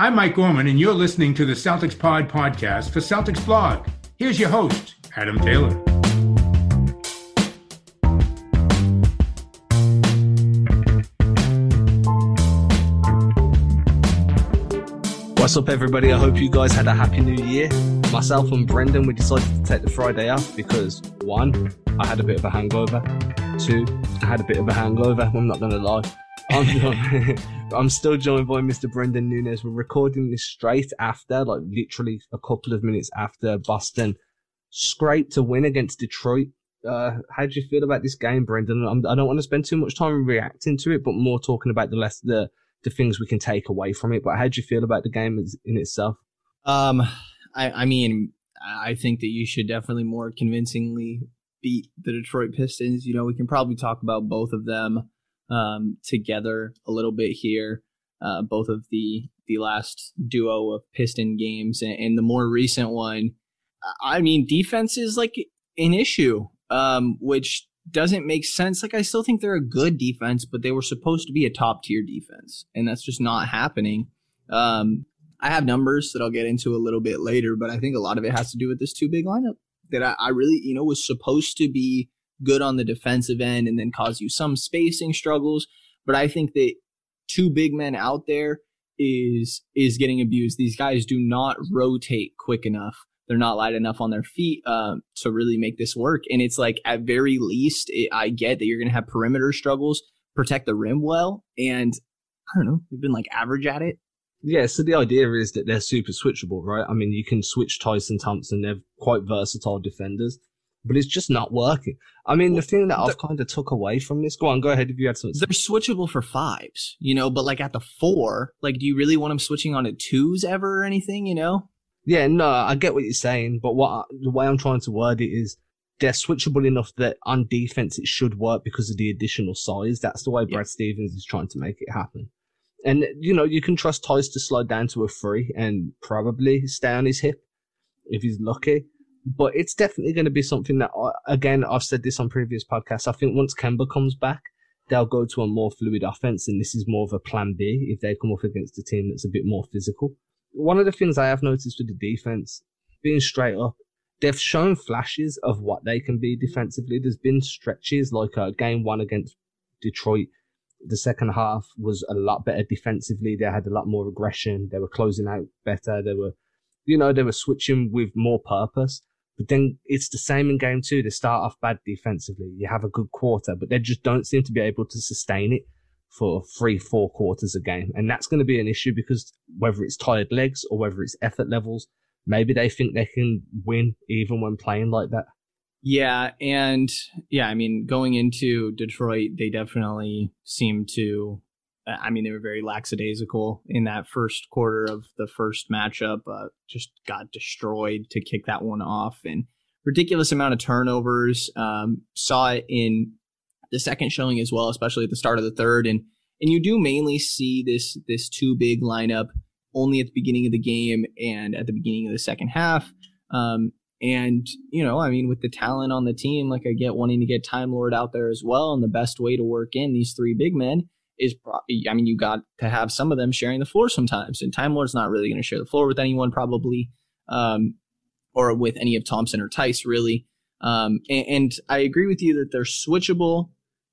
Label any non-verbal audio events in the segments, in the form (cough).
I'm Mike Gorman, and you're listening to the Celtics Pod podcast for Celtics Blog. Here's your host, Adam Taylor. What's up, everybody? I hope you guys had a happy new year. Myself and Brendan, we decided to take the Friday off because one, I had a bit of a hangover. Two, I had a bit of a hangover. I'm not going to lie. (laughs) I'm, (laughs) I'm still joined by Mr. Brendan Nunes. We're recording this straight after, like literally a couple of minutes after Boston scraped to win against Detroit. Uh, how do you feel about this game, Brendan? I'm, I do not want to spend too much time reacting to it, but more talking about the less the the things we can take away from it. But how do you feel about the game in itself? Um, I, I mean, I think that you should definitely more convincingly beat the Detroit Pistons. You know, we can probably talk about both of them um, together a little bit here. Uh, both of the the last duo of Piston games and, and, the more recent one. I mean, defense is like an issue, um, which doesn't make sense. Like, I still think they're a good defense, but they were supposed to be a top tier defense, and that's just not happening. Um, I have numbers that I'll get into a little bit later, but I think a lot of it has to do with this two big lineup that I, I really, you know, was supposed to be good on the defensive end and then cause you some spacing struggles. But I think that two big men out there is is getting abused. These guys do not rotate quick enough. They're not light enough on their feet um, to really make this work. And it's like at very least, it, I get that you're going to have perimeter struggles. Protect the rim well, and I don't know. They've been like average at it. Yeah, so the idea is that they're super switchable, right? I mean, you can switch Tyson Thompson. They're quite versatile defenders but it's just not working. I mean, the thing that I've kind of took away from this. Go on, go ahead if you had something. They're switchable for fives, you know, but like at the four, like, do you really want them switching on to twos ever or anything? You know? Yeah, no, I get what you're saying, but what the way I'm trying to word it is they're switchable enough that on defense it should work because of the additional size. That's the way Brad Stevens is trying to make it happen. And you know, you can trust Theis to slide down to a three and probably stay on his hip if he's lucky but it's definitely going to be something that, again, I've said this on previous podcasts. I think once Kemba comes back, they'll go to a more fluid offense, and this is more of a plan B if they come up against a team that's a bit more physical. One of the things I have noticed with the defense, being straight up, they've shown flashes of what they can be defensively. There's been stretches like a uh, game one against Detroit. The second half was a lot better defensively. They had a lot more aggression. They were closing out better. They were, you know, they were switching with more purpose. But then it's the same in game two. They start off bad defensively. You have a good quarter, but they just don't seem to be able to sustain it for three, four quarters a game. And that's going to be an issue because whether it's tired legs or whether it's effort levels, maybe they think they can win even when playing like that. Yeah, and yeah, I mean, going into Detroit, they definitely seem to I mean, they were very lackadaisical in that first quarter of the first matchup. Uh, just got destroyed to kick that one off, and ridiculous amount of turnovers. Um, saw it in the second showing as well, especially at the start of the third, and and you do mainly see this this two big lineup only at the beginning of the game and at the beginning of the second half. Um, and you know, I mean, with the talent on the team, like I get wanting to get Time Lord out there as well, and the best way to work in these three big men is probably I mean you got to have some of them sharing the floor sometimes, and Time Lord's not really going to share the floor with anyone probably, um, or with any of Thompson or Theis really. Um, and, and I agree with you that they're switchable,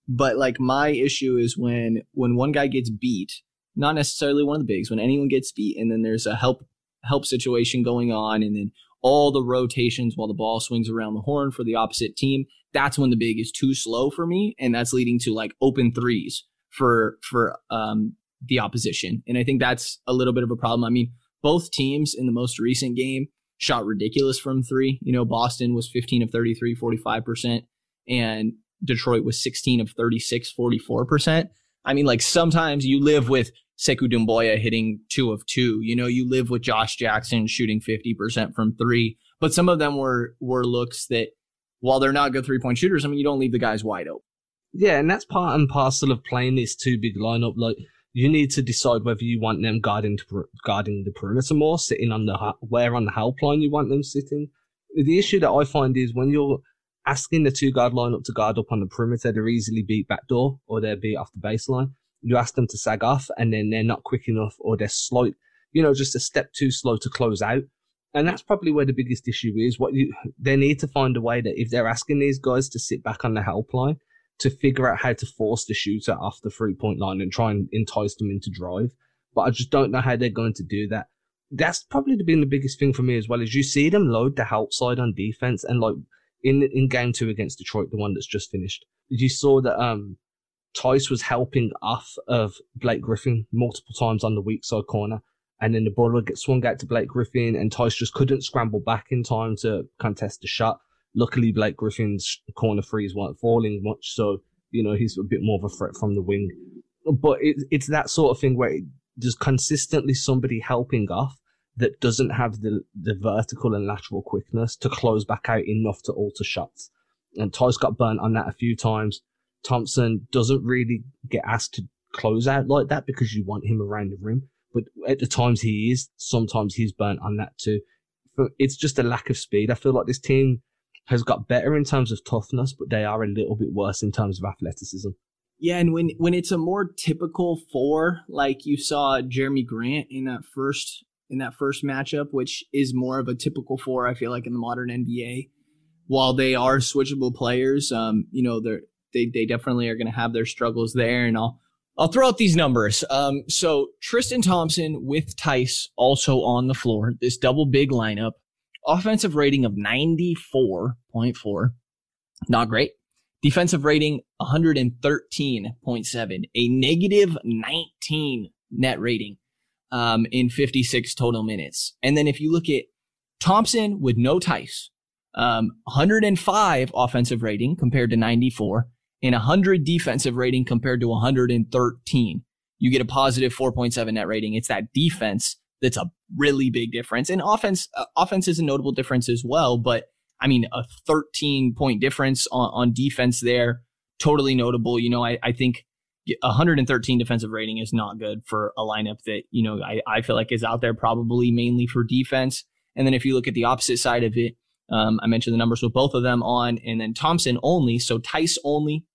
but like my issue is when when one guy gets beat, not necessarily one of the bigs, when anyone gets beat, and then there's a help help situation going on, and then all the rotations while the ball swings around the horn for the opposite team. That's when the big is too slow for me, and that's leading to like open threes for for um, the opposition. And I think that's a little bit of a problem. I mean, both teams in the most recent game shot ridiculous from three. You know, Boston was 15 of 33, 45%, and Detroit was 16 of 36, 44%. I mean, like sometimes you live with Sekou Doumbouya hitting two of two. You know, you live with Josh Jackson shooting 50% from three. But some of them were were looks that while they're not good three point shooters, I mean, you don't leave the guys wide open. Yeah, and that's part and parcel of playing this two big lineup. Like you need to decide whether you want them guarding guarding the perimeter more, sitting on the where on the help line you want them sitting. The issue that I find is when you're asking the two guard lineup to guard up on the perimeter, they're easily beat backdoor or they're beat off the baseline. You ask them to sag off, and then they're not quick enough, or they're slow, you know, just a step too slow to close out. And that's probably where the biggest issue is. What you, they need to find a way that if they're asking these guys to sit back on the helpline, to figure out how to force the shooter off the three point line and try and entice them into drive. But I just don't know how they're going to do that. That's probably been the biggest thing for me as well. Is you see them load the help side on defense and like in in game two against Detroit, the one that's just finished, you saw that um Theis was helping off of Blake Griffin multiple times on the weak side corner. And then the ball would get swung out to Blake Griffin, and Theis just couldn't scramble back in time to contest the shot. Luckily, Blake Griffin's corner threes weren't falling much, so you know he's a bit more of a threat from the wing. But it, it's that sort of thing where there's consistently somebody helping off that doesn't have the the vertical and lateral quickness to close back out enough to alter shots. And Theis got burnt on that a few times. Thompson doesn't really get asked to close out like that because you want him around the rim. But at the times he is, sometimes he's burnt on that too. It's just a lack of speed. I feel like this team has got better in terms of toughness, but they are a little bit worse in terms of athleticism. Yeah, and when when it's a more typical four, like you saw Jerami Grant in that first in that first matchup, which is more of a typical four, I feel like in the modern NBA. While they are switchable players, um, you know, they're they they definitely are going to have their struggles there, and I'll I'll throw out these numbers. Um, so Tristan Thompson with Theis also on the floor. This double big lineup, offensive rating of ninety four point four, not great. Defensive rating 113.7, a negative 19 net rating um, in 56 total minutes. And then if you look at Thompson with no Theis, um, 105 offensive rating compared to 94, and 100 defensive rating compared to 113. You get a positive 4.7 net rating. It's that defense that's a really big difference. And offense, uh, offense is a notable difference as well. But I mean, a 13 point difference on, on defense there, totally notable. You know, I, I think 113 defensive rating is not good for a lineup that, you know, I, I feel like is out there probably mainly for defense. And then if you look at the opposite side of it, um, I mentioned the numbers with both of them on, and then Thompson only. So Theis only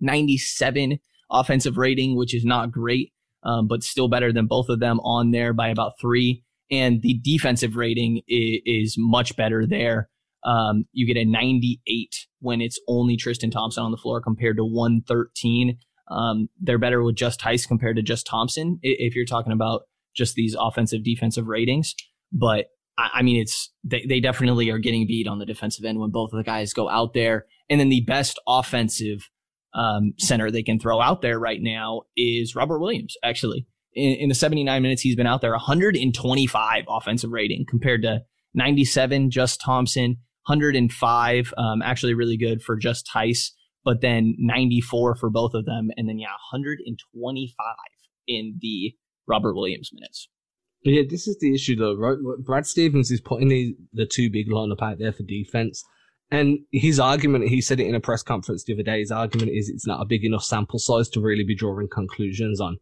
97 offensive rating, which is not great, um, but still better than both of them on there by about three. And the defensive rating is, is much better there. Um, you get a 98 when it's only Tristan Thompson on the floor compared to 113. Um, they're better with just Theis compared to just Thompson if you're talking about just these offensive defensive ratings. But I mean, it's they, they definitely are getting beat on the defensive end when both of the guys go out there. And then the best offensive um, center they can throw out there right now is Robert Williams, actually. In, in, the 79 minutes he's been out there, 125 offensive rating compared to 97 just Thompson, 105 um, actually really good for just Theis, but then 94 for both of them, and then yeah, 125 in the Robert Williams minutes. Yeah, this is the issue though, right? Brad Stevens is putting the, the two big lineup out there for defense. And his argument, he said it in a press conference the other day, his argument is it's not a big enough sample size to really be drawing conclusions on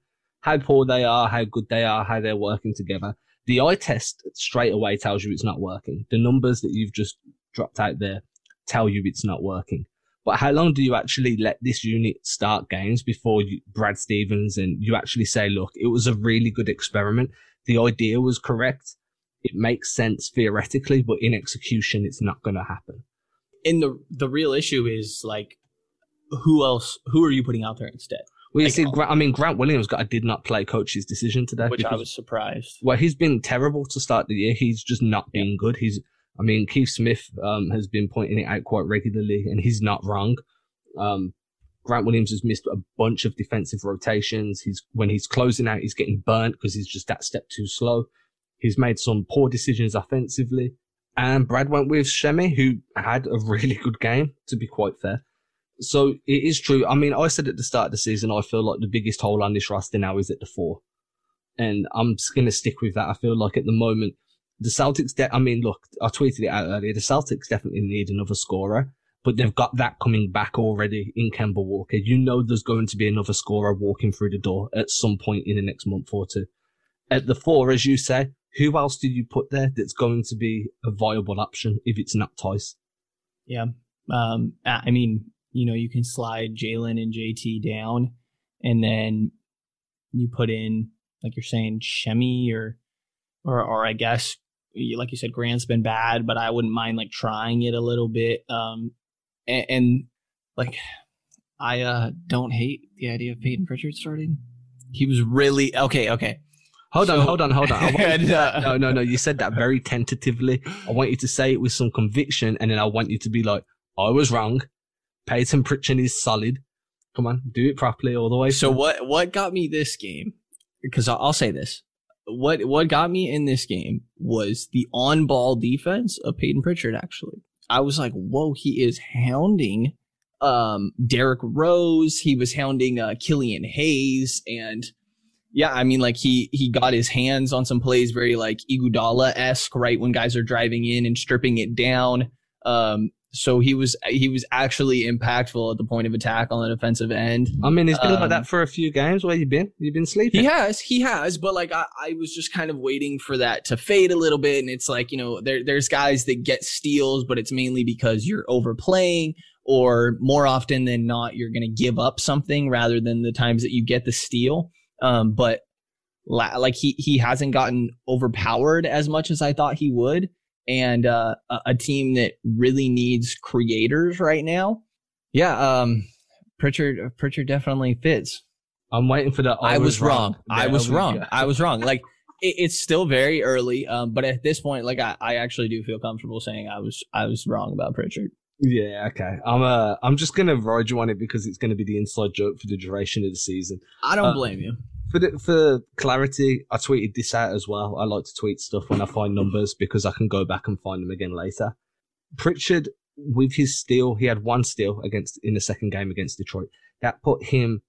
how poor they are, how good they are, how they're working together. The eye test straight away tells you it's not working. The numbers that you've just dropped out there tell you it's not working. But how long do you actually let this unit start games before you, Brad Stevens and you actually say, look, it was a really good experiment the idea was correct. It makes sense theoretically, but in execution, it's not going to happen. And the the real issue is like, who else? Who are you putting out there instead? Well, you like, see, Grant, I mean, Grant Williams got a did not play coach's decision today, which because, I was surprised. Well, he's been terrible to start the year. He's just not been good. He's, I mean, Keith Smith um, has been pointing it out quite regularly, and he's not wrong. Um, Grant Williams has missed a bunch of defensive rotations. He's when he's closing out, he's getting burnt because he's just that step too slow. He's made some poor decisions offensively. And Brad went with Semi, who had a (laughs) really good game, to be quite fair. So it is true. I mean, I said at the start of the season, I feel like the biggest hole on this roster now is at the four. And I'm going to stick with that. I feel like at the moment, the Celtics, de- I mean, look, I tweeted it out earlier. The Celtics definitely need another scorer but they've got that coming back already in Kemba Walker. You know there's going to be another scorer walking through the door at some point in the next month or two. At the four, as you say, who else did you put there that's going to be a viable option if it's not Theis? Yeah. Um, I mean, you know, you can slide Jaylen and JT down and then you put in, like you're saying, Semi or or or I guess like you said, Grant's been bad, but I wouldn't mind like trying it a little bit. Um, and, and like I uh don't hate the idea of Payton Pritchard starting. He was really okay. Okay, Hold on, hold on, hold on. And, uh, (laughs) no, no, no. You said that very tentatively. I want you to say it with some conviction, and then I want you to be like, "I was wrong. Payton Pritchard is solid. Come on, do it properly all the way." So through." what what got me this game? Because I'll, say this: what what got me in this game was the on ball defense of Payton Pritchard. Actually, I was like, whoa, he is hounding um Derrick Rose. He was hounding uh, Killian Hayes, and yeah, I mean, like he he got his hands on some plays very like Iguodala esque, right when guys are driving in and stripping it down. Um, so he was he was actually impactful at the point of attack on the defensive end. I mean, it's been like um, that for a few games. Where you been? You've been sleeping? He has, he has, but like I, I was just kind of waiting for that to fade a little bit, and it's like you know there there's guys that get steals, but it's mainly because you're overplaying, or more often than not you're going to give up something rather than the times that you get the steal. Um, but la- like he he hasn't gotten overpowered as much as I thought he would, and uh, a, team that really needs creators right now. Yeah, um, Pritchard Pritchard definitely fits. I'm waiting for the. I, was wrong. I was wrong. I was wrong. Like it, it's still very early, um, but at this point, like I, I actually do feel comfortable saying I was I was wrong about Pritchard. Yeah, okay. I'm uh, I'm just gonna ride you on it because it's gonna be the inside joke for the duration of the season. I don't Uh, blame you. For the, for clarity, I tweeted this out as well. I like to tweet stuff when I find numbers because I can go back and find them again later. Pritchard, with his steal, he had one steal against in the second game against Detroit. That put him,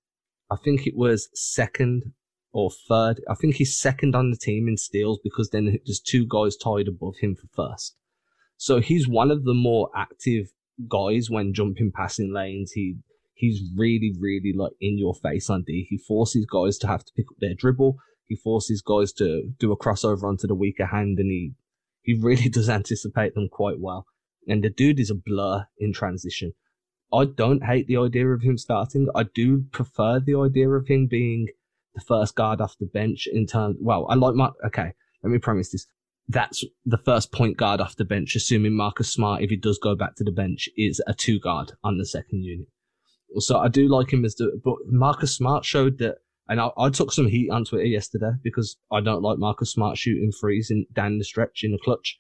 I think it was second or third. I think he's second on the team in steals because then there's two guys tied above him for first. So he's one of the more active guys when jumping passing lanes. He he's really, really like in your face on D. He forces guys to have to pick up their dribble. He forces guys to do a crossover onto the weaker hand, and he he really (laughs) does anticipate them quite well. And the dude is a blur in transition. I don't hate the idea of him starting. I do prefer the idea of him being the first guard off the bench in terms. Well, I like my. Okay, let me premise this. That's the first point guard off the bench, assuming Marcus Smart, if he does go back to the bench, is a two guard on the second unit. So I do like him as the, but Marcus Smart showed that, and I, I took some heat on Twitter yesterday because I don't like Marcus Smart shooting threes in, down the stretch in the clutch.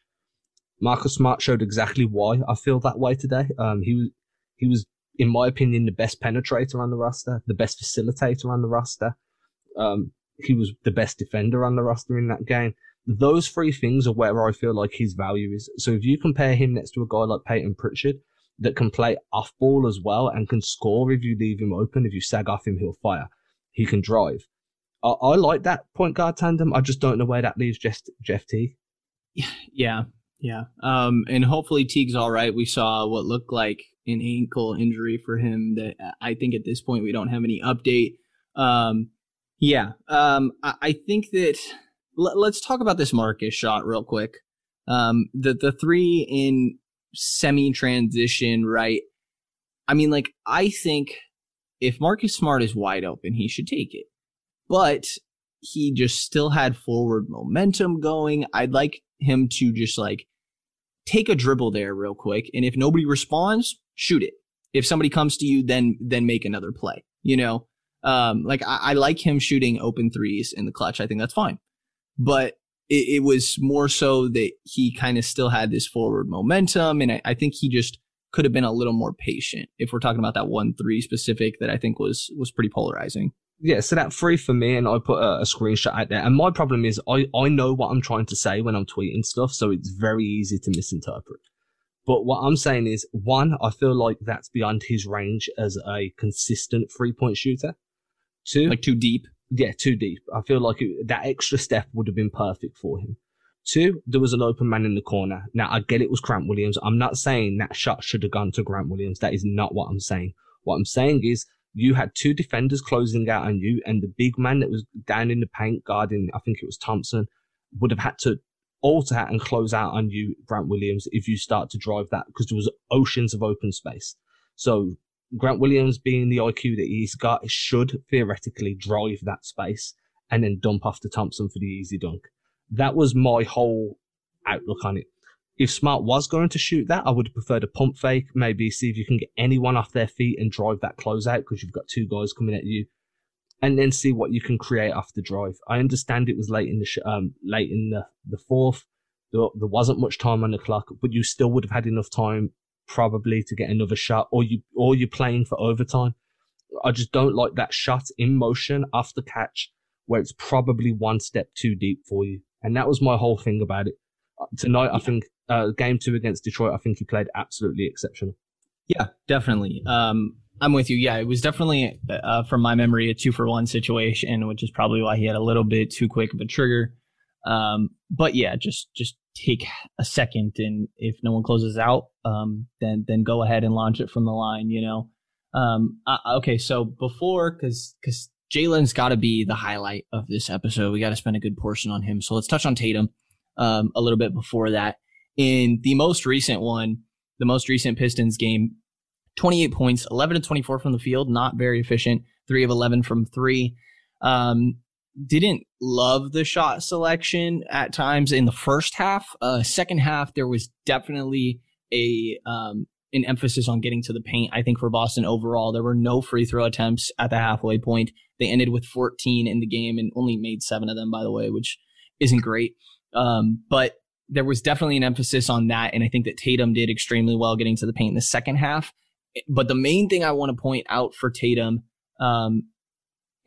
Marcus Smart showed exactly why I feel that way today. Um, he was, he was, in my opinion, the best penetrator on the roster, the best facilitator on the roster. Um, he was the best defender on the roster in that game. Those three things are where I feel like his value is. So if you compare him next to a guy like Payton Pritchard that can play off ball as well and can score if you leave him open, if you sag off him, he'll fire. He can drive. I, I like that point guard tandem. I just don't know where that leaves Jeff, Jeff T. (laughs) Yeah, yeah. Um, and hopefully Teague's all right. We saw what looked like an ankle injury for him. That I think at this point we don't have any update. Um, yeah. Um, I, I think that let, let's talk about this Marcus shot real quick. Um, the the three in semi transition, right? I mean, like I think if Marcus Smart is wide open, he should take it. But he just still had forward momentum going. I'd like him to just like take a dribble there real quick, and if nobody responds, shoot it. If somebody comes to you, then then make another play. You know, um, like I, I like him shooting open threes in the clutch. I think that's fine, but it, it was more so that he kind of still had this forward momentum, and I, I think he just could have been a little more patient. If we're talking about that one three specific, that I think was was pretty polarizing. Yeah, so that three for me, and I put a, a screenshot out there. And my problem is, I, I know what I'm trying to say when I'm tweeting stuff, so it's very easy to misinterpret. But what I'm saying is, one, I feel like that's beyond his range as a consistent three point shooter. Two, Like too deep. Yeah, too deep. I feel like it, that extra step would have been perfect for him. Two, there was an open man in the corner. Now, I get it was Grant Williams. I'm not saying that shot should have gone to Grant Williams. That is not what I'm saying. What I'm saying is you had two defenders closing out on you, and the big man that was down in the paint guarding, I think it was Thompson, would have had to alter and close out on you, Grant Williams, if you start to drive that because there was oceans of open space. So Grant Williams, being the IQ that he's got, should theoretically drive that space and then dump off to Thompson for the easy dunk. that was my whole outlook on it. If Smart was going to shoot that, I would have preferred a pump fake, maybe see if you can get anyone off their feet and drive that closeout because you've got two guys coming at you, and then see what you can create off the drive. I understand it was late in the sh- um, late in the, the fourth. There, there wasn't much time on the clock, but you still would have had enough time probably to get another shot, or you or you're playing for overtime. I just don't like that shot in motion off the catch where it's probably one step too deep for you. And that was my whole thing about it. Uh, tonight. I think uh, game two against Detroit, I think he played absolutely exceptional. Yeah, definitely. Um, I'm with you. Yeah, it was definitely, uh, from my memory, a two for one situation, which is probably why he had a little bit too quick of a trigger. Um, but yeah, just just take a second, and if no one closes out, um, then then go ahead and launch it from the line. You know. Um, uh, okay, so before, because because Jaylen's got to be the highlight of this episode. We got to spend a good portion on him. So let's touch on Tatum um, a little bit before that. In the most recent one, the most recent Pistons game, 28 points, 11 to 24 from the field, not very efficient. Three of 11 from three. Um, didn't love the shot selection at times in the first half. Uh, second half, there was definitely a um, an emphasis on getting to the paint. I think for Boston overall, there were no free throw attempts at the halfway point. They ended with 14 in the game and only made seven of them, by the way, which isn't great. Um, but there was definitely an emphasis on that. And I think that Tatum did extremely well getting to the paint in the second half. But the main thing I want to point out for Tatum, um,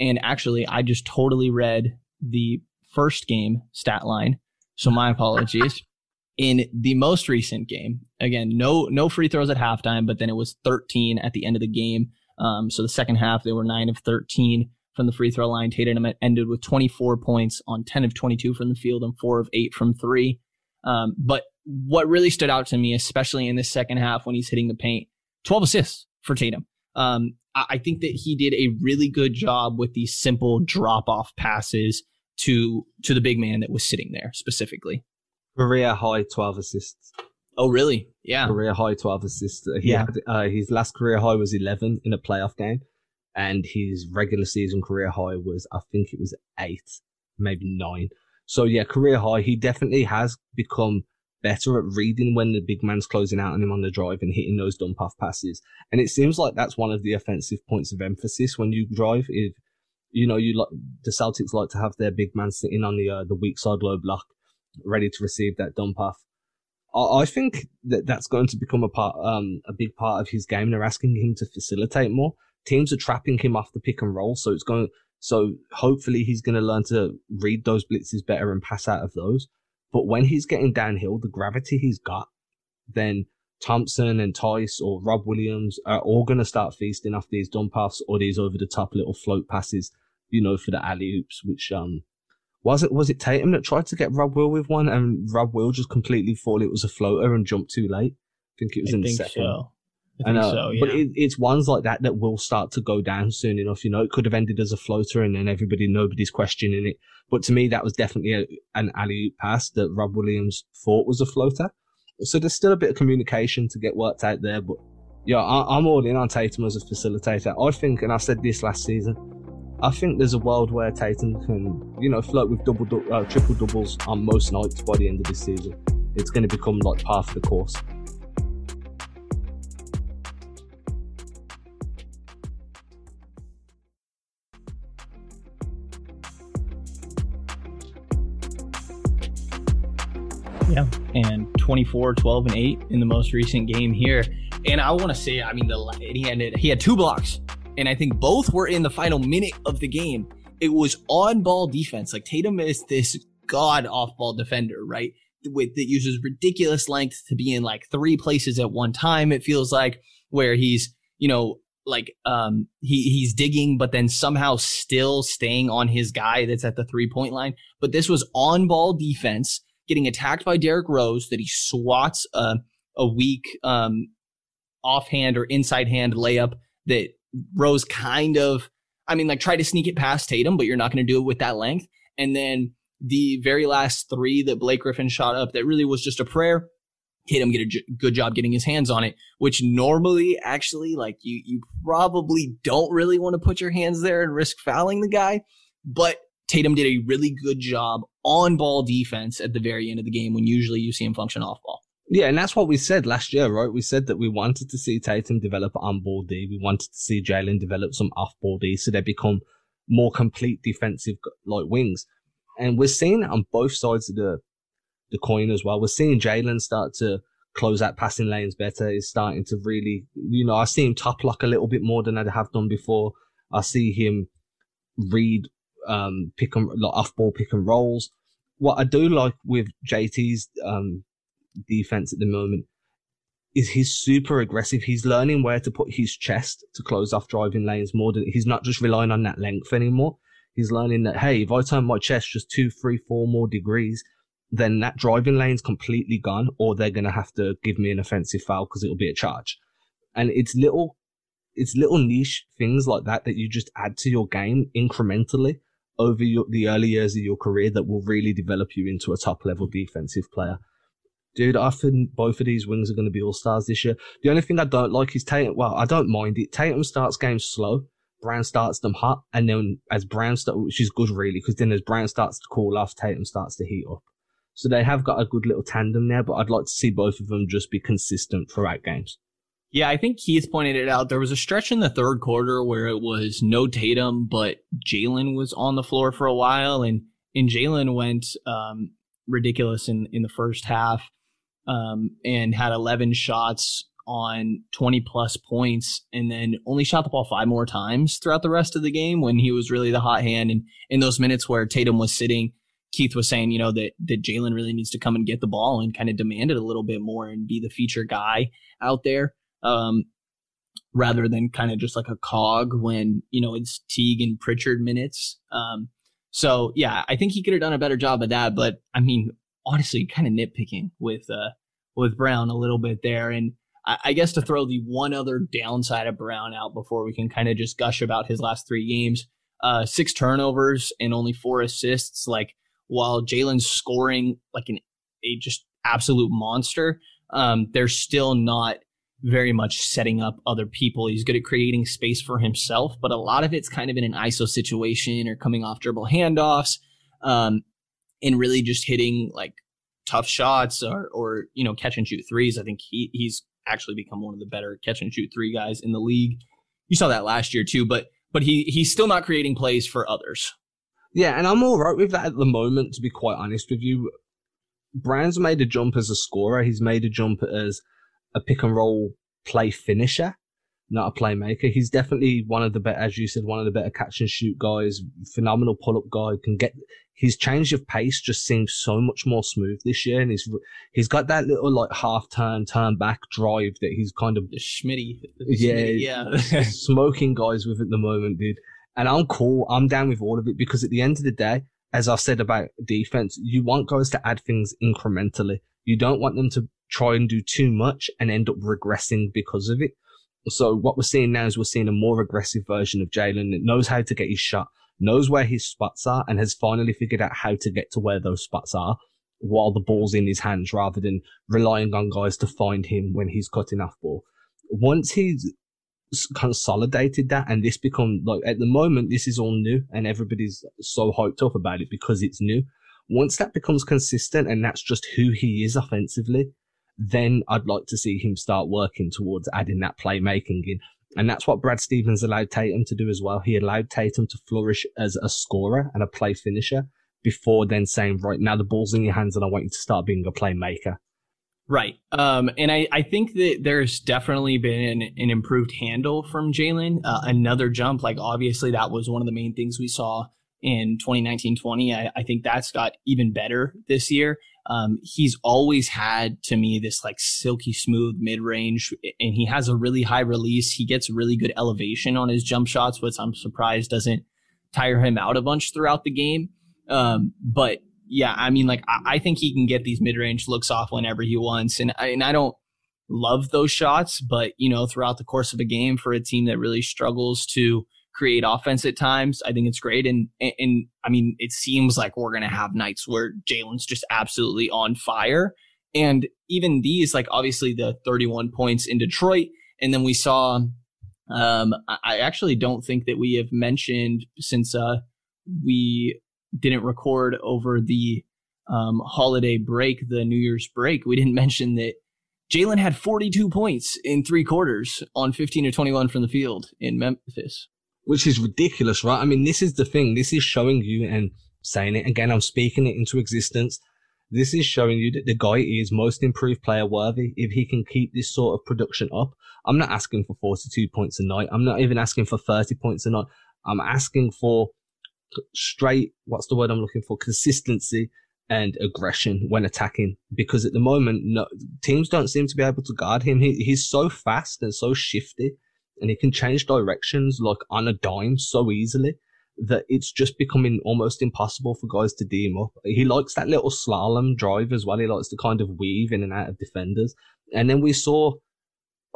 and actually, I just totally read the first game stat line. So my apologies (laughs) in the most recent game. Again, no no free throws at halftime, but then it was 13 at the end of the game. Um, so the second half they were nine of 13 from the free throw line. Tatum ended with 24 points on 10 of 22 from the field and four of eight from three. Um, but what really stood out to me, especially in the second half when he's hitting the paint, 12 assists for Tatum. Um, I think that he did a really good job with these simple drop off passes to to the big man that was sitting there specifically. Career high 12 assists. Oh, really? Yeah. Career high 12 assists. He yeah. Had, uh, his last career high was 11 in a playoff game, and his regular season career high was, I think it was eight, maybe nine. So, yeah, career high. He definitely has become better at reading when the big man's closing out on him on the drive and hitting those dump off passes. And it seems like that's one of the offensive points of emphasis when you drive. If you know, you like the Celtics like to have their big man sitting on the uh, the weak side low block ready to receive that dump off. I, think that that's going to become a part, um, a big part of his game. They're asking him to facilitate more. Teams are trapping him off the pick and roll, so it's going. So hopefully he's going to learn to read those blitzes better and pass out of those. But when he's getting downhill, the gravity he's got, then Thompson and Theis or Rob Williams are all going to start feasting off these dump offs or these over the top little float passes, you know, for the alley oops, which um was it was it Tatum that tried to get Rob Will with one, and Rob Will just completely thought it was a floater and jumped too late? I think it was I in the second. So. I know, so, yeah. but it, it's ones like that that will start to go down soon enough. You know, it could have ended as a floater, and then everybody, nobody's questioning it. But to me, that was definitely a, an alley pass that Rob Williams thought was a floater. So there's still a bit of communication to get worked out there. But yeah, I, I'm all in on Tatum as a facilitator. I think, and I said this last season, I think there's a world where Tatum can, you know, flirt with double, uh, triple doubles on most nights by the end of this season. It's going to become like part of the course. Yeah, and 24, 12, and 8 in the most recent game here. And I want to say, I mean, the he had he had two blocks and I think both were in the final minute of the game. It was on ball defense. Like Tatum is this god off ball defender, right? With that uses ridiculous length to be in like three places at one time. It feels like where he's, you know, like um he he's digging but then somehow still staying on his guy that's at the three point line but this was on ball defense getting attacked by Derrick Rose that he swats a a weak um offhand or inside hand layup that Rose kind of, I mean, like try to sneak it past Tatum, but you're not going to do it with that length. And then the very last three that Blake Griffin shot up, that really was just a prayer. Tatum get a j- good job getting his hands on it, which normally actually like you you probably don't really want to put your hands there and risk fouling the guy, but Tatum did a really good job on ball defense at the very end of the game when usually you see him function off ball. Yeah, and that's what we said last year, right? We said that we wanted to see Tatum develop on ball D. We wanted to see Jaylen develop some off ball D so they become more complete defensive like wings. And we're seeing it on both sides of the the coin as well. We're seeing Jaylen start to close out passing lanes better. He's starting to really, you know, I see him top lock a little bit more than I have done before. I see him read um, pick and like off ball pick and rolls. What I do like with JT's um, defense at the moment is he's super aggressive. He's learning where to put his chest to close off driving lanes more than he's not just relying on that length anymore. He's learning that hey, if I turn my chest just two, three, four more degrees, then that driving lane's completely gone, or they're gonna have to give me an offensive foul because it'll be a charge. And it's little, it's little niche things like that that you just add to your game incrementally over your, the early years of your career that will really develop you into a top level defensive player. Dude, I think both of these wings are going to be all stars this year. The only thing I don't like is Tatum. Well, I don't mind it. Tatum starts games slow. Brown starts them hot, and then as Brown starts, which is good really, because then as Brown starts to cool off, Tatum starts to heat up. So they have got a good little tandem there, but I'd like to see both of them just be consistent throughout games. Yeah, I think Keith pointed it out. There was a stretch in the third quarter where it was no Tatum, but Jaylen was on the floor for a while, and and Jaylen went um, ridiculous in in the first half, um, and had 11 shots on 20 plus points, and then only shot the ball five more times throughout the rest of the game when he was really the hot hand. And in those minutes where Tatum was sitting, Keith was saying, you know, that that Jaylen really needs to come and get the ball and kind of demand it a little bit more and be the feature guy out there um, rather than kind of just like a cog when you know it's Teague and Pritchard minutes. Um, so yeah, I think he could have done a better job of that. But I mean, honestly, kind of nitpicking with uh, with Brown a little bit there, and I, I guess to throw the one other downside of Brown out before we can kind of just gush about his last three games. Uh, six turnovers and only four assists. Like while Jaylen's scoring like an a just absolute monster, um, they're still not very much setting up other people. He's good at creating space for himself, but a lot of it's kind of in an ISO situation or coming off dribble handoffs, um, and really just hitting like tough shots or or you know catch and shoot threes. I think he he's actually become one of the better catch and shoot three guys in the league. You saw that last year too, but but he he's still not creating plays for others. Yeah, and I'm all right with that at the moment. To be quite honest with you, Brown's made a jump as a scorer. He's made a jump as a pick and roll play finisher, not a playmaker. He's definitely one of the better, as you said, one of the better catch and shoot guys. Phenomenal pull up guy. Can get his change of pace just seems so much more smooth this year, and he's he's got that little like half turn, turn back drive that he's kind of the Schmitty, yeah, yeah, (laughs) smoking guys with at the moment, dude. And I'm cool. I'm down with all of it because at the end of the day, as I've said about defense, you want guys to add things incrementally. You don't want them to try and do too much and end up regressing because of it. So what we're seeing now is we're seeing a more aggressive version of Jaylen that knows how to get his shot, knows where his spots are, and has finally figured out how to get to where those spots are while the ball's in his hands rather than relying on guys to find him when he's cutting off ball. Once he's consolidated that and this become like at the moment this is all new and everybody's so hyped up about it because it's new once that becomes consistent and that's just who he is offensively then I'd like to see him start working towards adding that playmaking in. And that's what Brad Stevens allowed Tatum to do as well. He allowed Tatum to flourish as a scorer and a play finisher before then saying, right, now the ball's in your hands and I want you to start being a playmaker. Right. Um, and I, I think that there's definitely been an, improved handle from Jaylen. Uh, another jump, like obviously that was one of the main things we saw in 2019-20. I, I think that's got even better this year. Um, he's always had to me this like silky smooth mid range, and he has a really high release. He gets really good elevation on his jump shots, which I'm surprised doesn't tire him out a bunch throughout the game. Um, but yeah, I mean, like I, I think he can get these mid range looks off whenever he wants, and I, and I don't love those shots, but you know, throughout the course of a game for a team that really struggles to create offense at times. I think it's great. And, and, and I mean, it seems like we're going to have nights where Jaylen's just absolutely on fire. And even these, like obviously the 31 points in Detroit. And then we saw, um, I actually don't think that we have mentioned since, uh, we didn't record over the um, holiday break, the New Year's break, we didn't (laughs) mention that Jalen had 42 points in three quarters on 15 or 21 from the field in Memphis. Which is ridiculous, right? I mean, this is the thing. This is showing you and saying it again. I'm speaking it into existence. This is showing you that the guy is most improved player worthy. If he can keep this sort of production up, I'm not asking for 42 points a night. I'm not even asking for 30 points a night. I'm asking for straight, what's the word I'm looking for? Consistency and aggression when attacking. Because at the moment, no, teams don't seem to be able to guard him. He, he's so fast and so shifty and he can change directions like on a dime so easily that it's just becoming almost impossible for guys to D him up. He likes that little slalom drive as well. He likes to kind of weave in and out of defenders. And then we saw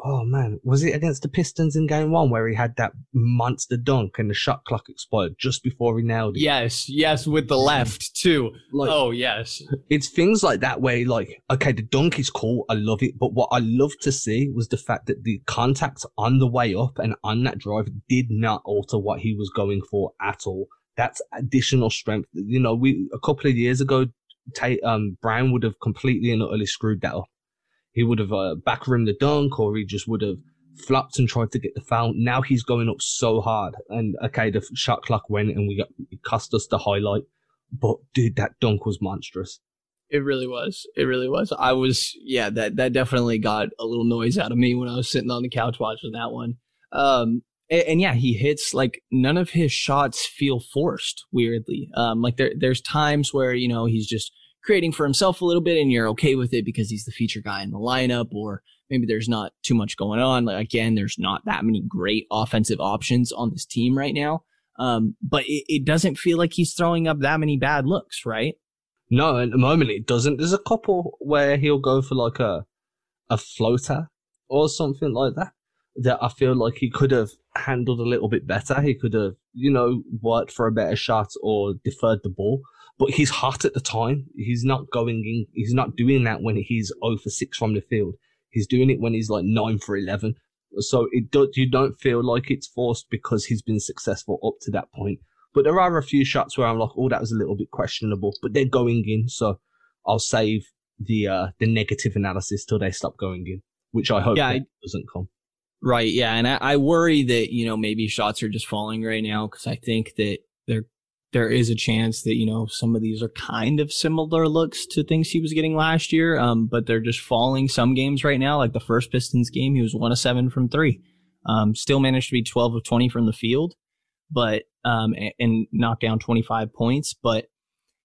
oh man, was it against the Pistons in game one where he had that monster dunk and the shot clock expired just before he nailed it? Yes, yes, with the left too. Like, oh yes. It's things like that where like, okay, the dunk is cool, I love it, but what I love to see was the fact that the contact on the way up and on that drive did not alter what he was going for at all. That's additional strength. You know, we a couple of years ago, Tate, um, Brown would have completely and utterly screwed that up he would have uh, the dunk or he just would have flopped and tried to get the foul. Now he's going up so hard. And okay, the shot clock went and we got, it cost us the highlight. But dude, that dunk was monstrous. It really was. It really was. I was, yeah, that, that definitely got a little noise out of me when I was sitting on the couch watching that one. Um, and, and, yeah, he hits like none of his shots feel forced. Weirdly, um, like there, there's times where you know he's just creating for himself a little bit and you're okay with it because he's the feature guy in the lineup or maybe there's not too much going on. Like again, there's not that many great offensive options on this team right now. Um, but it, it doesn't feel like he's throwing up that many bad looks, right? No, at the moment it doesn't. There's a couple where he'll go for like a a floater or something like that that I feel like he could have handled a little bit better. He could have, you know, worked for a better shot or deferred the ball but he's hot at the time. He's not going in. He's not doing that when he's 0 for 6 from the field. He's doing it when he's like 9 for 11. So it do, you don't feel like it's forced because he's been successful up to that point. But there are a few shots where I'm like, oh, that was a little bit questionable, but they're going in. So I'll save the uh, the negative analysis till they stop going in, which I hope yeah, I, doesn't come. Right. Yeah. And I, I worry that, you know, maybe shots are just falling right now because I think that there is a chance that you know some of these are kind of similar looks to things he was getting last year, um, but they're just falling some games right now. Like the first Pistons game, he was one of seven from three, um, still managed to be twelve of twenty from the field, but um, and, and knock down twenty five points. But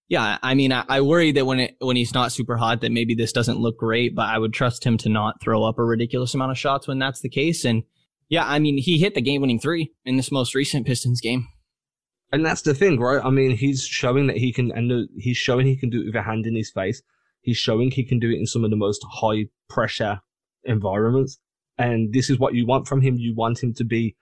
yeah, I mean, I, I worry that when it when he's not super hot, that maybe this doesn't look great. But I would trust him to not throw up a ridiculous amount of shots when that's the case. And yeah, I mean, he hit the game winning three in this most recent Pistons game and that's the thing, right? I mean, he's showing that he can, and he's showing he can do it with a hand in his face. He's showing he can do it in some of the most high pressure environments. And this is what you want from him. You want him to be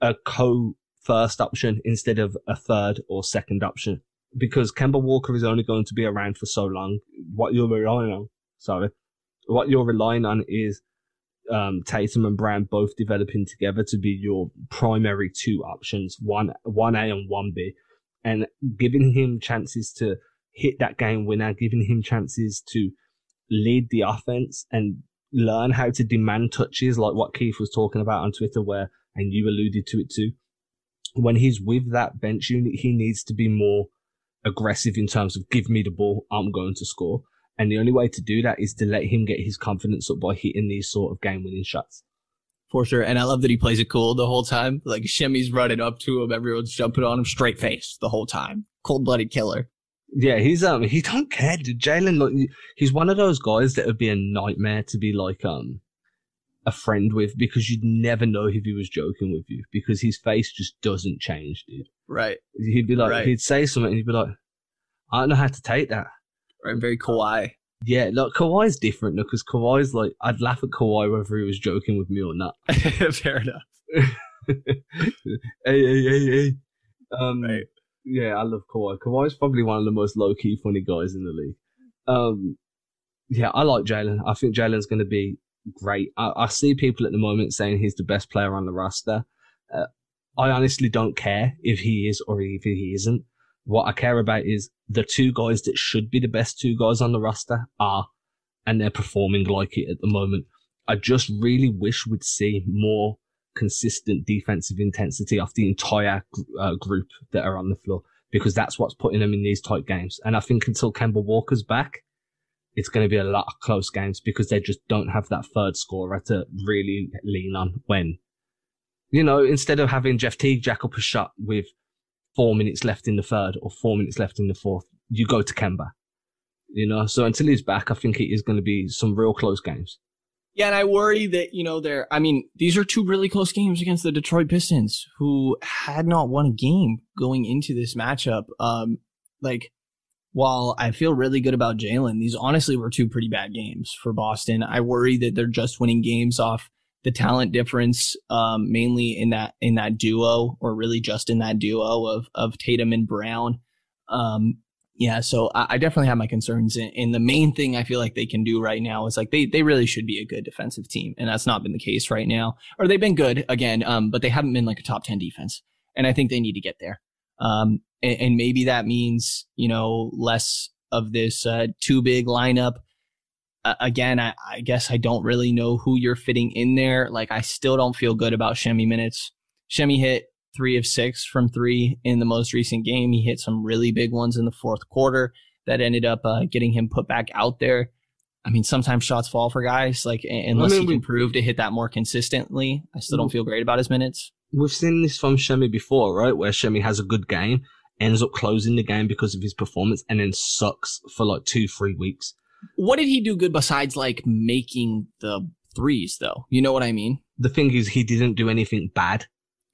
a co first option instead of a third or second option because Kemba Walker is only going to be around for so long. What you're relying on, sorry, what you're relying on is um, Tatum and Brown both developing together to be your primary two options, one one A and one B, and giving him chances to hit that game winner, giving him chances to lead the offense and learn how to demand touches, like what Keith was talking about on Twitter, where and you alluded to it too. When he's with that bench unit, he needs to be more aggressive in terms of give me the ball, I'm going to score. And the only way to do that is to let him get his confidence up by hitting these sort of game winning shots. For sure. And I love that he plays it cool the whole time. Like Semi's running up to him, everyone's jumping on him straight face the whole time. Cold blooded killer. Yeah, he's um he don't care, dude. Jaylen like he's one of those guys that would be a nightmare to be like um a friend with because you'd never know if he was joking with you because his face just doesn't change, dude. Right. He'd be like right. he'd say something and he'd be like, I don't know how to take that right? Very Kawhi. Yeah, look, Kawhi's different because Kawhi's like I'd laugh at Kawhi whether he was joking with me or not. (laughs) Fair enough. (laughs) hey, hey, hey, hey. Um, right. Yeah, I love Kawhi. Kawhi's probably one of the most low key funny guys in the league. Um, yeah, I like Jaylen. I think Jaylen's going to be great. I, I, see people at the moment saying he's the best player on the roster. Uh, I honestly don't care if he is or if he isn't What I care about is the two guys that should be the best two guys on the roster are, and they're performing like it at the moment. I just really wish we'd see more consistent defensive intensity off the entire uh, group that are on the floor because that's what's putting them in these tight games. And I think until Kemba Walker's back, it's going to be a lot of close games because they just don't have that third scorer to really lean on when, you know, instead of having Jeff Teague jack up a shot with four minutes left in the third or four minutes left in the fourth, you go to Kemba. You know, so until he's back, I think it is going to be some real close games. Yeah, and I worry that, you know, they're, I mean, these are two really close games against the Detroit Pistons, who had not won a game going into this matchup. Um, like, while I feel really good about Jaylen, these honestly were two pretty bad games for Boston. I worry that they're just winning games off the talent difference, um, mainly in that in that duo, or really just in that duo of of Tatum and Brown. Um, yeah, so I, I, definitely have my concerns. And, and, the main thing I feel like they can do right now is like they they really should be a good defensive team, and that's not been the case right now. Or they've been good again, um, but they haven't been like a top ten defense, and I think they need to get there. Um, and, and maybe that means you know less of this uh, too big lineup. Uh, again, I, I guess I don't really know who you're fitting in there. Like I still don't feel good about Semi minutes. Semi hit three of six from three in the most recent game. He hit some really big ones in the fourth quarter that ended up uh, getting him put back out there. I mean, sometimes shots fall for guys. Like unless I mean, he can prove to hit that more consistently, I still don't feel great about his minutes. We've seen this from Semi before, right? Where Semi has a good game, ends up closing the game because of his performance, and then sucks for like two, three weeks. What did he do good besides like making the threes, though? You know what I mean? The thing is, he didn't do anything bad.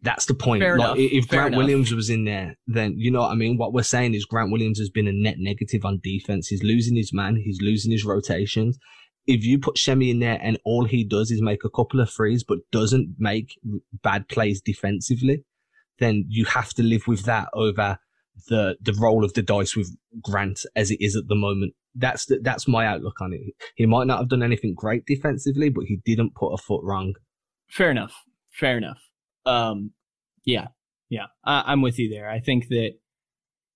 That's the point. Fair like, enough. if Fair Grant enough. Williams was in there, then you know what I mean. What we're saying is Grant Williams has been a net negative on defense. He's losing his man. He's losing his rotations. If you put Semi in there and all he does is make a couple of threes but doesn't make bad plays defensively, then you have to live with that over the the roll of the dice with Grant as it is at the moment. That's the, that's my outlook on it. He might not have done anything great defensively, but he didn't put a foot wrong. Fair enough. Fair enough. Um, yeah, yeah, I, I'm with you there. I think that,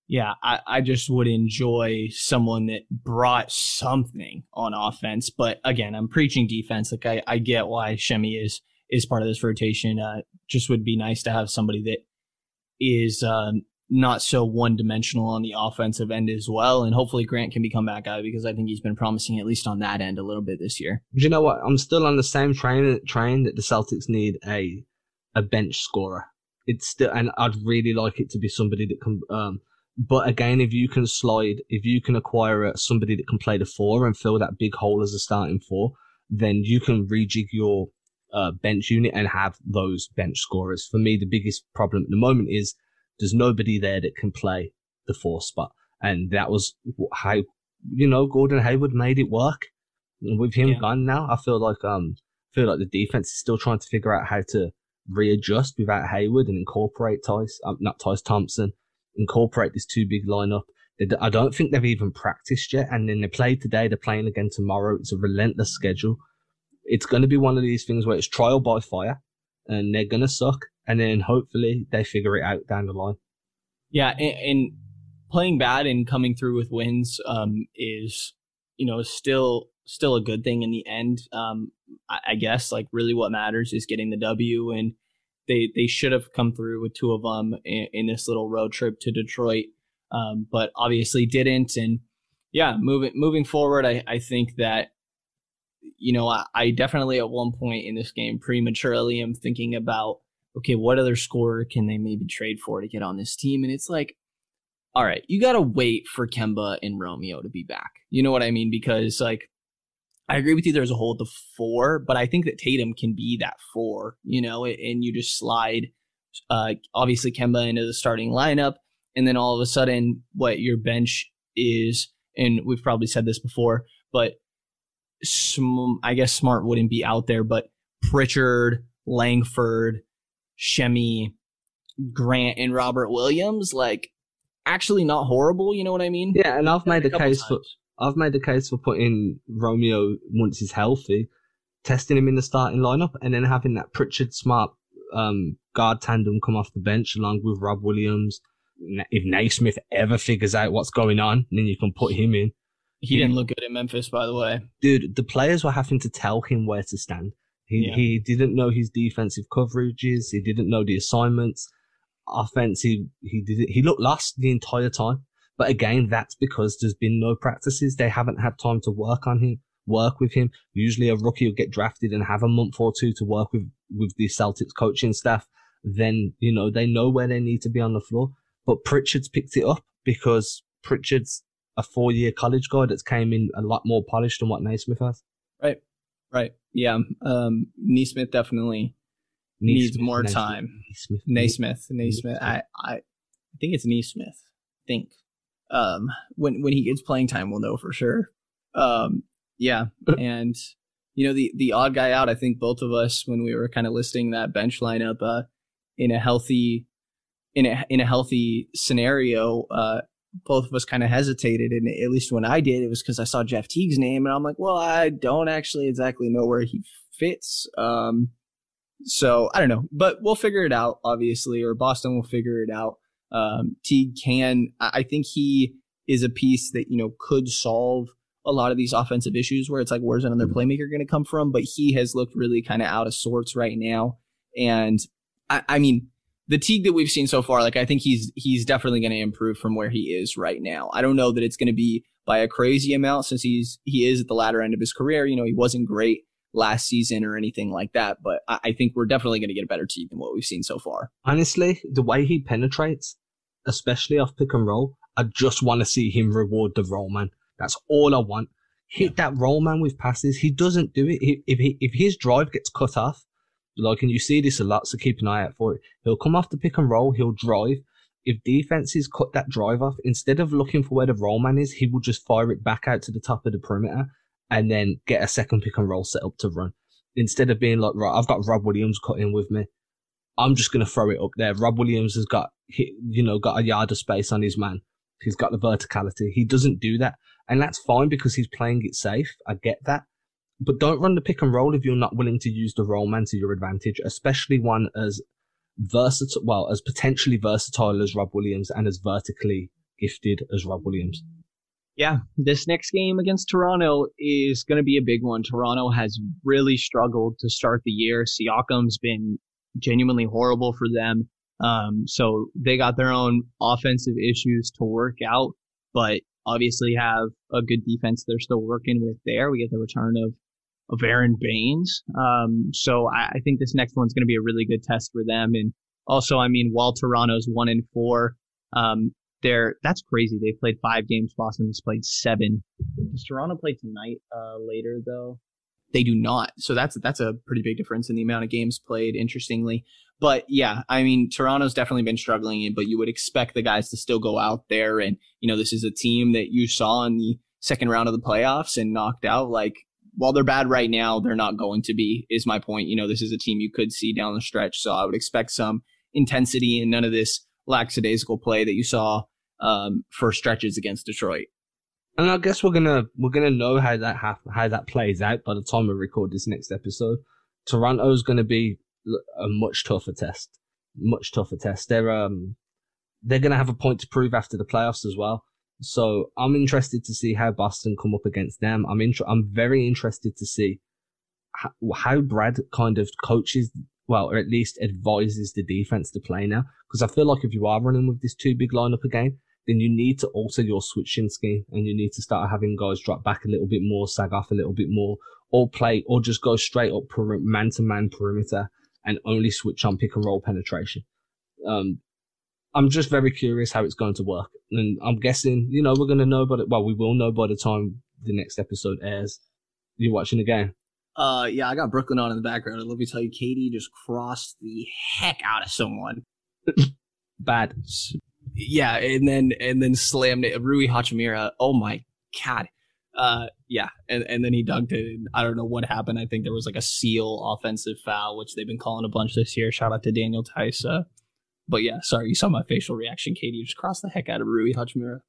yeah, I, I just would enjoy someone that brought something on offense. But again, I'm preaching defense. Like I, I get why Semi is is part of this rotation. Uh, just would be nice to have somebody that is um, not so one dimensional on the offensive end as well. And hopefully Grant can become that guy because I think he's been promising at least on that end a little bit this year. You know what? I'm still on the same train train that the Celtics need a a bench scorer. It's still, and I'd really like it to be somebody that can. Um, but again, if you can slide, if you can acquire somebody that can play the four and fill that big hole as a starting four, then you can rejig your uh, bench unit and have those bench scorers. For me, the biggest problem at the moment is there's nobody there that can play the four spot, and that was how you know Gordon Hayward made it work. With him Yeah. gone now, I feel like um feel like the defense is still trying to figure out how to readjust without Hayward and incorporate Theis, um, not Tice Thompson, incorporate this two big lineup. I don't think they've even practiced yet, and then they played today. They're playing again tomorrow. It's a relentless schedule. It's going to be one of these things where it's trial by fire, and they're going to suck, and then hopefully they figure it out down the line. Yeah, and, and playing bad and coming through with wins um, is, you know, still still a good thing in the end. Um, I, I guess like really what matters is getting the W, and they they should have come through with two of them in, in this little road trip to Detroit, um, but obviously didn't. And yeah, moving moving forward, I I think that. You know, I, I definitely at one point in this game prematurely am thinking about okay, what other scorer can they maybe trade for to get on this team? And it's like, all right, you got to wait for Kemba and Romeo to be back. You know what I mean? Because, like, I agree with you, there's a hole at the four, but I think that Tatum can be that four, you know, and you just slide, uh, obviously, Kemba into the starting lineup. And then all of a sudden, what your bench is, and we've probably said this before, but sm- I guess Smart wouldn't be out there, but Pritchard, Langford, Semi, Grant, and Robert Williams, like actually not horrible. You know what I mean? Yeah, and I've made A a case for. I've made a case for putting Romeo once he's healthy, testing him in the starting lineup, and then having that Pritchard Smart um, guard tandem come off the bench along with Rob Williams, if Naismith ever figures out what's going on, then you can put him in. He didn't look good in Memphis, by the way. Dude, the players were having to tell him where to stand. He Yeah. he didn't know his defensive coverages. He didn't know the assignments. Offense, he he did he looked lost the entire time. But again, that's because there's been no practices. They haven't had time to work on him, work with him. Usually, a rookie will get drafted and have a month or two to work with with the Celtics coaching staff. Then you know they know where they need to be on the floor. But Pritchard's picked it up because Pritchard's a four year college guy that's came in a lot more polished than what Naismith has. Right. Right. Yeah. Um, Neesmith definitely needs more Naismith, time. Naismith. Naismith. Naismith. I, I, I think it's Neesmith. I think. Um, when when he gets playing time, we'll know for sure. Um, yeah, (laughs) and you know the the odd guy out. I think both of us when we were kind of listing that bench lineup, uh, in a healthy, in a in a healthy scenario, uh, both of us kind of hesitated, and at least when I did, it was because I saw Jeff Teague's name, and I'm like, well, I don't actually exactly know where he fits. Um, so I don't know, but we'll figure it out, obviously, or Boston will figure it out. Um, Teague can, I I think he is a piece that, you know, could solve a lot of these offensive issues where it's like, where's another playmaker going to come from? But he has looked really kind of out of sorts right now. And I, I mean, the Teague that we've seen so far, like I think he's he's definitely going to improve from where he is right now. I don't know that it's going to be by a crazy amount since he's he is at the latter end of his career. You know, he wasn't great last season or anything like that, but I, I think we're definitely going to get a better Teague than what we've seen so far. Honestly, the way he penetrates, especially off pick and roll, I just want to see him reward the roll man. That's all I want. Hit that roll man with passes. He doesn't do it. If if, he, if his drive gets cut off, like, and you see this a lot, so keep an eye out for it. He'll come off the pick and roll. He'll drive. If defenses cut that drive off, instead of looking for where the roll man is, he will just fire it back out to the top of the perimeter and then get a second pick and roll set up to run. Instead of being like, right, I've got Rob Williams cutting with me. I'm just going to throw it up there. Rob Williams has got, you know, got a yard of space on his man. He's got the verticality. He doesn't do that. And that's fine because he's playing it safe. I get that. But don't run the pick and roll if you're not willing to use the roll man to your advantage, especially one as versatile, well, as potentially versatile as Rob Williams and as vertically gifted as Rob Williams. Yeah, this next game against Toronto is going to be a big one. Toronto has really struggled to start the year. Siakam's been genuinely horrible for them. Um, so they got their own offensive issues to work out, but obviously have a good defense they're still working with there. We get the return of of Aron Baynes. Um, so I, I think this next one's going to be a really good test for them. And also, I mean, while Toronto's one and four, um, they're that's crazy. They played five games. Boston has played seven. Does Toronto play tonight? Uh, later though. They do not. So that's that's a pretty big difference in the amount of games played. Interestingly, but yeah, I mean Toronto's definitely been struggling, but you would expect the guys to still go out there and you know this is a team that you saw in the second round of the playoffs and knocked out. Like while they're bad right now, they're not going to be. Is my point. You know this is a team you could see down the stretch. So I would expect some intensity and none of this lackadaisical play that you saw um, for stretches against Detroit. And I guess we're gonna we're gonna know how that hap- how that plays out by the time we record this next episode. Toronto's gonna be a much tougher test, much tougher test. They're um they're gonna have a point to prove after the playoffs as well. So I'm interested to see how Boston come up against them. I'm inter- I'm very interested to see how, how Brad kind of coaches, well, or at least advises the defense to play now. Because I feel like if you are running with this two big lineup again, then you need to alter your switching scheme and you need to start having guys drop back a little bit more, sag off a little bit more, or play, or just go straight up man to man perimeter and only switch on pick and roll penetration. Um, I'm just very curious how it's going to work. And I'm guessing, you know, we're going to know, but well, we will know by the time the next episode airs. You're watching the game? Uh, yeah, I got Brooklyn on in the background, and let me tell you, KD just crossed the heck out of someone. (laughs) Bad. Yeah, and then and then slammed it. Rui Hachimura. Oh my god. Uh, yeah, and and then he dunked it. I don't know what happened. I think there was like a seal offensive foul, which they've been calling a bunch this year. Shout out to Daniel Theis. But yeah, sorry, you saw my facial reaction, KD. You just crossed the heck out of Rui Hachimura.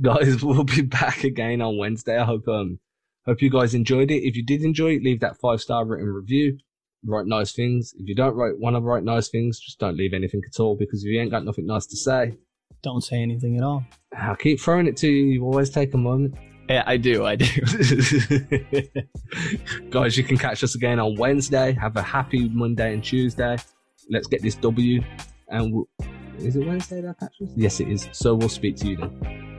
Guys, (laughs) we'll be back again on Wednesday. I hope um hope you guys enjoyed it. If you did enjoy it, leave that five star written review. Write nice things. If you don't write want to write nice things, just don't leave anything at all because if you ain't got nothing nice to say, don't say anything at all. I'll keep throwing it to you. You always take a moment. Yeah, I do. I do. (laughs) (laughs) Guys, you can catch us again on Wednesday. Have a happy Monday and Tuesday. Let's get this W and we'll, is it Wednesday that catches? Yes, it is. So we'll speak to you then.